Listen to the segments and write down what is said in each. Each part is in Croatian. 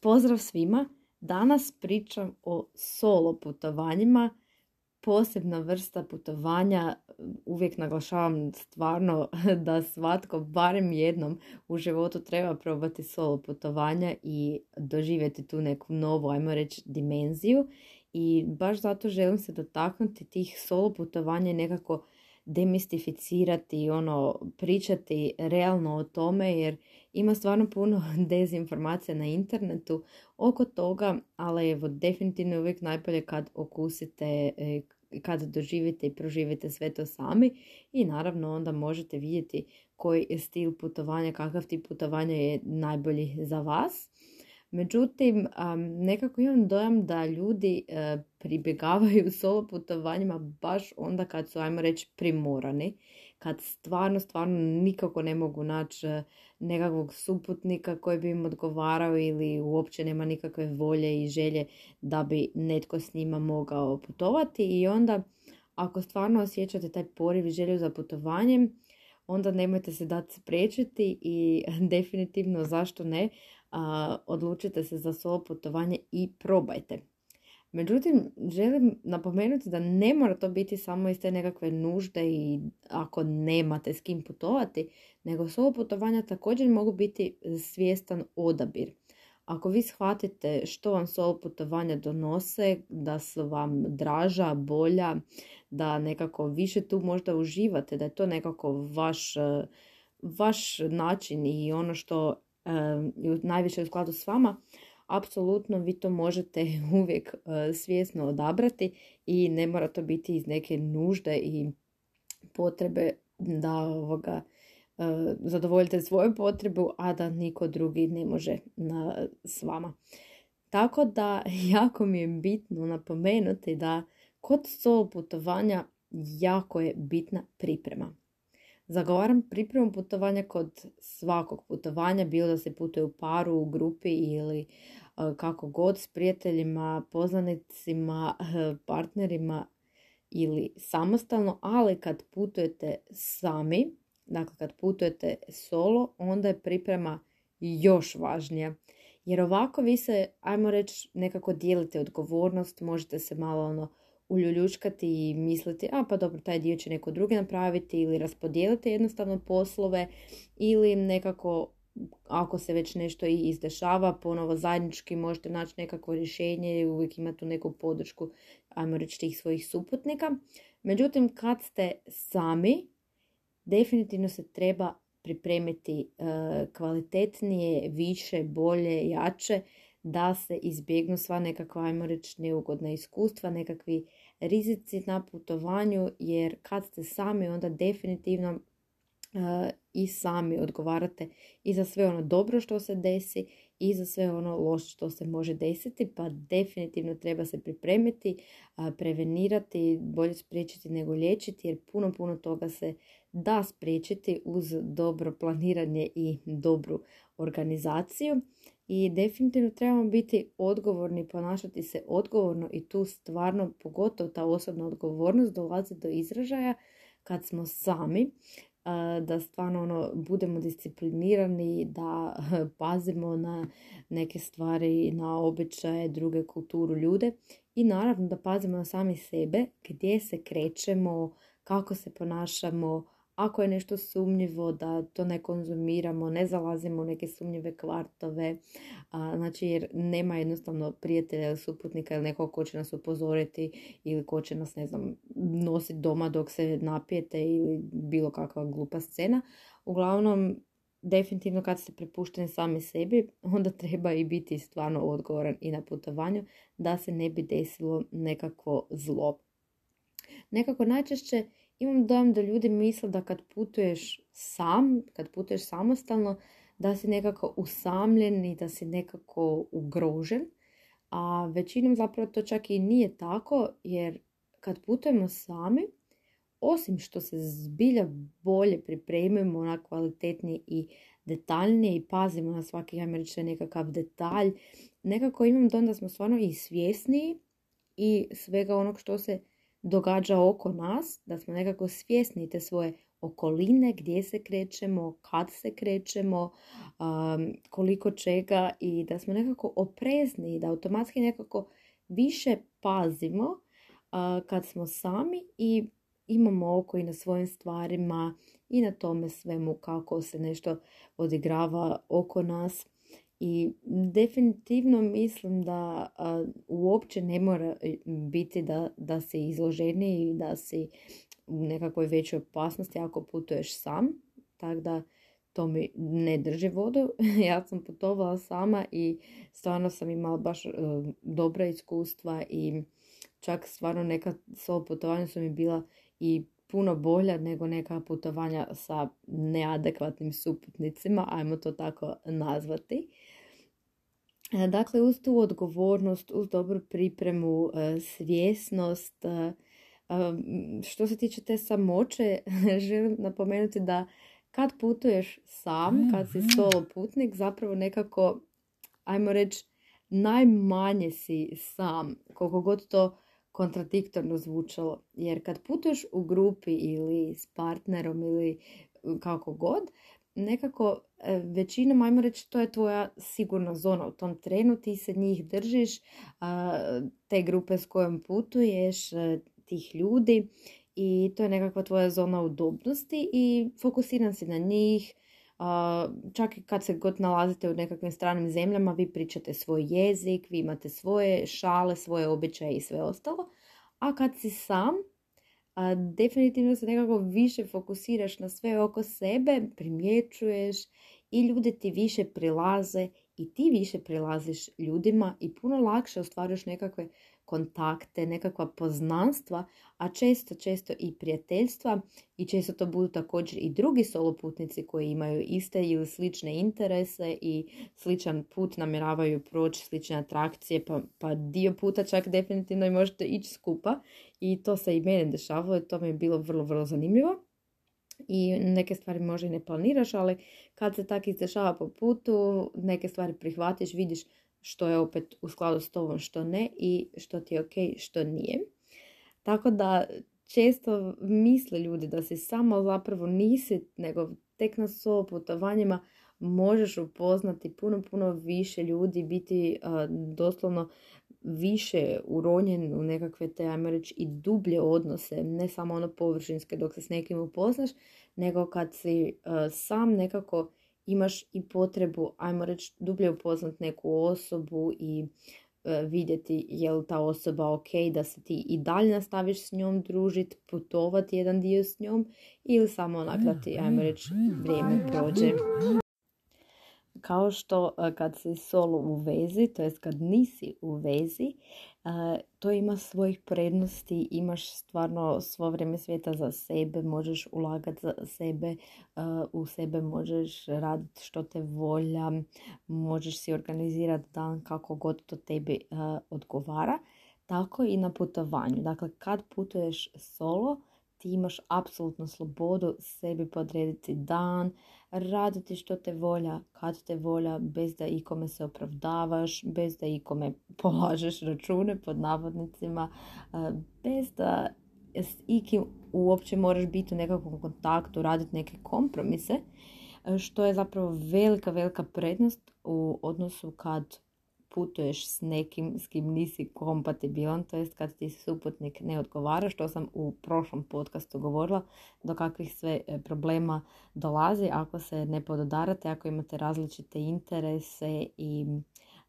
Pozdrav svima! Danas pričam o solo putovanjima, posebna vrsta putovanja. Uvijek naglašavam stvarno da svatko barem jednom u životu treba probati solo putovanja i doživjeti tu neku novu, ajmo reći, dimenziju. I baš zato želim se dotaknuti tih solo putovanja nekako demistificirati i ono pričati realno o tome jer ima stvarno puno dezinformacija na internetu oko toga, ali evo definitivno je uvijek najbolje kad okusite, e, kad doživite i proživite sve to sami i naravno onda možete vidjeti koji je stil putovanja, kakav tip putovanja je najbolji za vas. Međutim, nekako imam dojam da ljudi e, pribjegavaju solo putovanjima baš onda kad su, ajmo reći, primorani. Kad stvarno, stvarno nikako ne mogu naći e, nekakvog suputnika koji bi im odgovarao ili uopće nema nikakve volje i želje da bi netko s njima mogao putovati. I onda, ako stvarno osjećate taj poriv i želju za putovanjem, onda nemojte se dati spriječiti i definitivno zašto ne, odlučite se za solo putovanje i probajte. Međutim, želim napomenuti da ne mora to biti samo iz te nekakve nužde i ako nemate s kim putovati, nego solo putovanja također mogu biti svjestan odabir. Ako vi shvatite što vam solo putovanja donose, da su vam draža, bolja, da nekako više tu možda uživate, da je to nekako vaš, vaš način i ono što najviše u skladu s vama, apsolutno vi to možete uvijek e, svjesno odabrati i ne mora to biti iz neke nužde i potrebe da ovoga, e, zadovoljite svoju potrebu, a da niko drugi ne može na, s vama. Tako da jako mi je bitno napomenuti da kod solo putovanja jako je bitna priprema. Zagovaram pripremu putovanja kod svakog putovanja, bilo da se putuje u paru, u grupi ili e, kako god s prijateljima, poznanicima, e, partnerima ili samostalno, ali kad putujete sami, dakle kad putujete solo, onda je priprema još važnija. Jer ovako vi se, ajmo reći, nekako dijelite odgovornost, možete se malo ono uljuljučkati i misliti, a pa dobro, taj dio će neko drugi napraviti ili raspodijeliti jednostavno poslove ili nekako ako se već nešto i izdešava, ponovo zajednički možete naći nekakvo rješenje i uvijek ima tu neku podršku, ajmo reći, tih svojih suputnika. Međutim, kad ste sami, definitivno se treba pripremiti e, kvalitetnije, više, bolje, jače, da se izbjegnu sva nekakva, ajmo reći, neugodna iskustva, nekakvi rizici na putovanju, jer kad ste sami, onda definitivno uh, i sami odgovarate i za sve ono dobro što se desi i za sve ono loše što se može desiti, pa definitivno treba se pripremiti, prevenirati, bolje spriječiti nego liječiti, jer puno, puno toga se da spriječiti uz dobro planiranje i dobru organizaciju i definitivno trebamo biti odgovorni, ponašati se odgovorno i tu stvarno, pogotovo ta osobna odgovornost dolazi do izražaja kad smo sami, da stvarno ono, budemo disciplinirani, da pazimo na neke stvari, na običaje, druge kulturu, ljude. I naravno da pazimo na sami sebe, gdje se krećemo, kako se ponašamo, ako je nešto sumnjivo da to ne konzumiramo, ne zalazimo u neke sumnjive kvartove, a, znači jer nema jednostavno prijatelja ili suputnika ili nekog ko će nas upozoriti ili ko će nas, ne znam, nositi doma dok se napijete ili bilo kakva glupa scena. Uglavnom, definitivno kad ste prepušteni sami sebi, onda treba i biti stvarno odgovoran i na putovanju da se ne bi desilo nekakvo zlo. Nekako najčešće imam dojam da ljudi misle da kad putuješ sam, kad putuješ samostalno, da si nekako usamljen i da si nekako ugrožen. A većinom zapravo to čak i nije tako, jer kad putujemo sami, osim što se zbilja bolje pripremimo na kvalitetnije i detaljnije i pazimo na svaki, ajmo nekakav detalj, nekako imam dojam da smo stvarno i svjesniji i svega onog što se događa oko nas, da smo nekako svjesni te svoje okoline, gdje se krećemo, kad se krećemo, koliko čega i da smo nekako oprezni da automatski nekako više pazimo kad smo sami i imamo oko i na svojim stvarima i na tome svemu kako se nešto odigrava oko nas. I definitivno mislim da uopće ne mora e, biti da, da si izloženiji i da si u nekakvoj većoj opasnosti ako putuješ sam. Tako da to mi ne drži vodu. ja sam putovala sama i stvarno sam imala baš uh, dobra iskustva i čak stvarno neka solo putovanja su mi bila i puno bolja nego neka putovanja sa neadekvatnim suputnicima, ajmo to tako nazvati. E, dakle, uz tu odgovornost, uz dobru pripremu, e, svjesnost, e, što se tiče te samoće, želim napomenuti da kad putuješ sam, kad si solo putnik, zapravo nekako, ajmo reći, najmanje si sam, koliko god to kontradiktorno zvučalo. Jer kad putuješ u grupi ili s partnerom ili kako god, nekako e, većinom, ajmo reći, to je tvoja sigurna zona u tom trenu, ti se njih držiš, te grupe s kojom putuješ, e, tih ljudi i to je nekakva tvoja zona udobnosti i fokusiran si na njih, čak i kad se god nalazite u nekakvim stranim zemljama, vi pričate svoj jezik, vi imate svoje šale, svoje običaje i sve ostalo. A kad si sam, definitivno se nekako više fokusiraš na sve oko sebe, primjećuješ i ljudi ti više prilaze i ti više prilaziš ljudima i puno lakše ostvaruješ nekakve kontakte, nekakva poznanstva, a često, često i prijateljstva i često to budu također i drugi soloputnici koji imaju iste ili slične interese i sličan put namjeravaju proći, slične atrakcije, pa, pa dio puta čak definitivno i možete ići skupa i to se i mene dešavalo i to mi je bilo vrlo, vrlo zanimljivo i neke stvari možda i ne planiraš, ali kad se tako izdešava po putu, neke stvari prihvatiš, vidiš što je opet u skladu s tobom, što ne i što ti je ok, što nije. Tako da često misle ljudi da si samo zapravo nisi, nego tek na solo putovanjima možeš upoznati puno, puno više ljudi, biti doslovno više uronjen u nekakve te, ajmo reći, i dublje odnose, ne samo ono površinske dok se s nekim upoznaš, nego kad si sam nekako imaš i potrebu, ajmo reći, dublje upoznat neku osobu i e, vidjeti je li ta osoba ok, da se ti i dalje nastaviš s njom družiti, putovati jedan dio s njom ili samo onak da ti, ajmo reći, vrijeme prođe kao što e, kad si solo u vezi, to jest kad nisi u vezi, e, to ima svojih prednosti, imaš stvarno svo vrijeme svijeta za sebe, možeš ulagati za sebe, e, u sebe možeš raditi što te volja, možeš si organizirati dan kako god to tebi odgovara. Tako i na putovanju. Dakle, kad putuješ solo, ti imaš apsolutnu slobodu sebi podrediti dan, raditi što te volja, kad te volja, bez da ikome se opravdavaš, bez da ikome polažeš račune pod navodnicima, bez da s ikim uopće moraš biti u nekakvom kontaktu, raditi neke kompromise, što je zapravo velika, velika prednost u odnosu kad putuješ s nekim s kim nisi kompatibilan, to jest kad ti suputnik ne odgovara, što sam u prošlom podcastu govorila, do kakvih sve e, problema dolazi ako se ne pododarate, ako imate različite interese i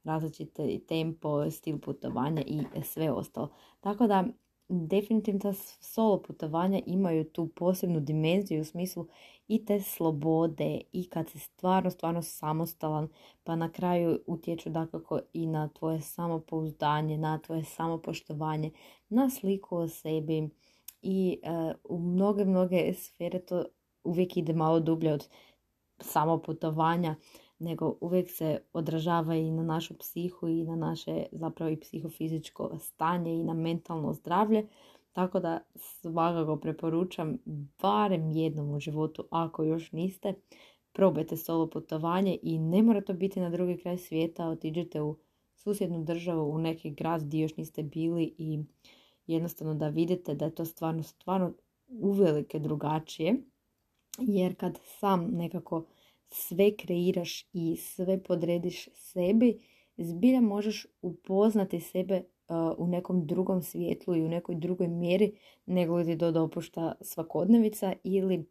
različite tempo, stil putovanja i sve ostalo. Tako da definitivno ta solo putovanja imaju tu posebnu dimenziju u smislu i te slobode i kad si stvarno, stvarno samostalan, pa na kraju utječu dakako i na tvoje samopouzdanje, na tvoje samopoštovanje, na sliku o sebi i uh, u mnoge, mnoge sfere to uvijek ide malo dublje od samoputovanja, nego uvijek se odražava i na našu psihu i na naše zapravo i psihofizičko stanje i na mentalno zdravlje. Tako da svakako preporučam barem jednom u životu, ako još niste, probajte solo putovanje i ne mora to biti na drugi kraj svijeta, otiđete u susjednu državu, u neki grad gdje još niste bili i jednostavno da vidite da je to stvarno, stvarno uvelike drugačije jer kad sam nekako sve kreiraš i sve podrediš sebi, zbilja možeš upoznati sebe u nekom drugom svijetlu i u nekoj drugoj mjeri nego ti to dopušta svakodnevica ili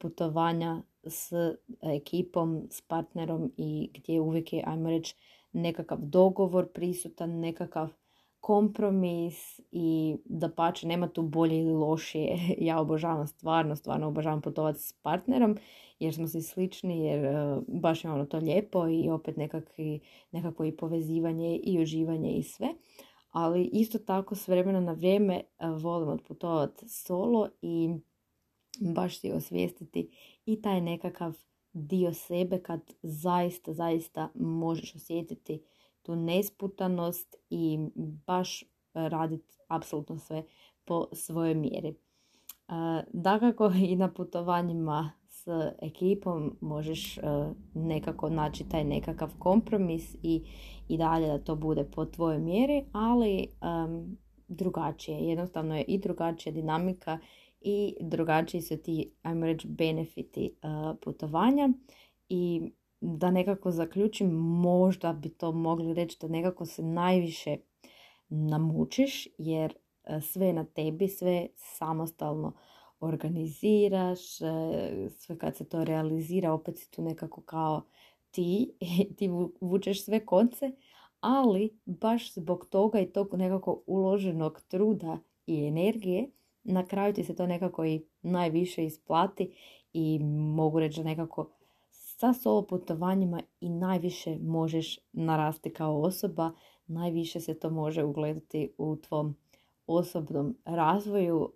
putovanja s ekipom, s partnerom i gdje uvijek je, ajmo reći, nekakav dogovor prisutan, nekakav kompromis i da pače nema tu bolje ili lošije. Ja obožavam stvarno, stvarno obožavam putovati s partnerom jer smo si slični, jer uh, baš je ono to lijepo i opet nekakvi, nekako i povezivanje i uživanje i sve. Ali isto tako s vremena na vrijeme uh, volim otputovati solo i baš si osvijestiti i taj nekakav dio sebe kad zaista, zaista možeš osjetiti tu nesputanost i baš raditi apsolutno sve po svojoj mjeri. Dakako i na putovanjima s ekipom možeš nekako naći taj nekakav kompromis i, i dalje da to bude po tvojoj mjeri, ali drugačije. Jednostavno je i drugačija dinamika i drugačiji su ti, ajmo reći, benefiti putovanja i da nekako zaključim, možda bi to mogli reći da nekako se najviše namučiš jer e, sve na tebi, sve samostalno organiziraš, e, sve kad se to realizira opet si tu nekako kao ti, ti vučeš sve konce, ali baš zbog toga i tog nekako uloženog truda i energije, na kraju ti se to nekako i najviše isplati i mogu reći da nekako sa solo putovanjima i najviše možeš narasti kao osoba, najviše se to može ugledati u tvom osobnom razvoju,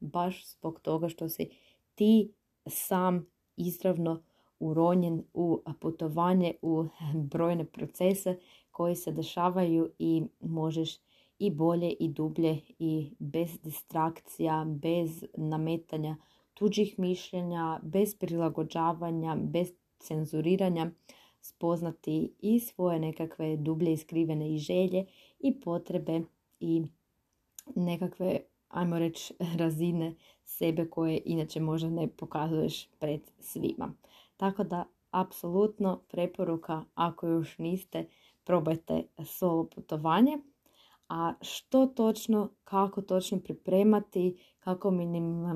baš zbog toga što si ti sam izravno uronjen u putovanje, u brojne procese koji se dešavaju i možeš i bolje i dublje i bez distrakcija, bez nametanja tuđih mišljenja, bez prilagođavanja, bez cenzuriranja spoznati i svoje nekakve dublje iskrivene i želje i potrebe i nekakve, ajmo reći, razine sebe koje inače možda ne pokazuješ pred svima. Tako da, apsolutno preporuka, ako još niste, probajte solo putovanje. A što točno, kako točno pripremati, kako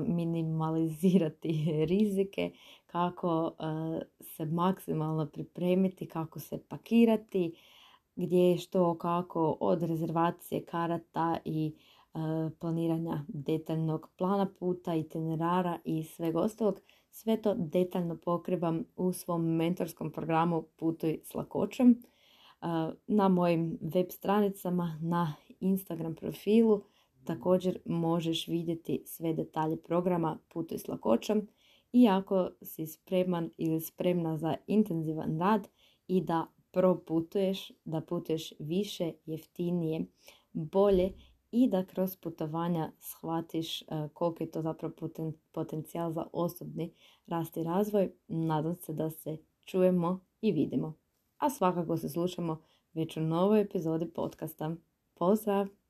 minimalizirati rizike, kako eh, se maksimalno pripremiti, kako se pakirati, gdje je što, kako, od rezervacije karata i planiranja detaljnog plana puta, itinerara i sveg ostalog. Sve to detaljno pokrivam u svom mentorskom programu Putuj s lakoćom eh, na mojim web stranicama, na Instagram profilu. Također možeš vidjeti sve detalje programa Putuj s lakoćom i ako si spreman ili spremna za intenzivan rad i da proputuješ, da putuješ više, jeftinije, bolje i da kroz putovanja shvatiš e, koliko je to zapravo potencijal za osobni rast i razvoj. Nadam se da se čujemo i vidimo. A svakako se slušamo već u novoj epizodi podcasta. Pozdrav!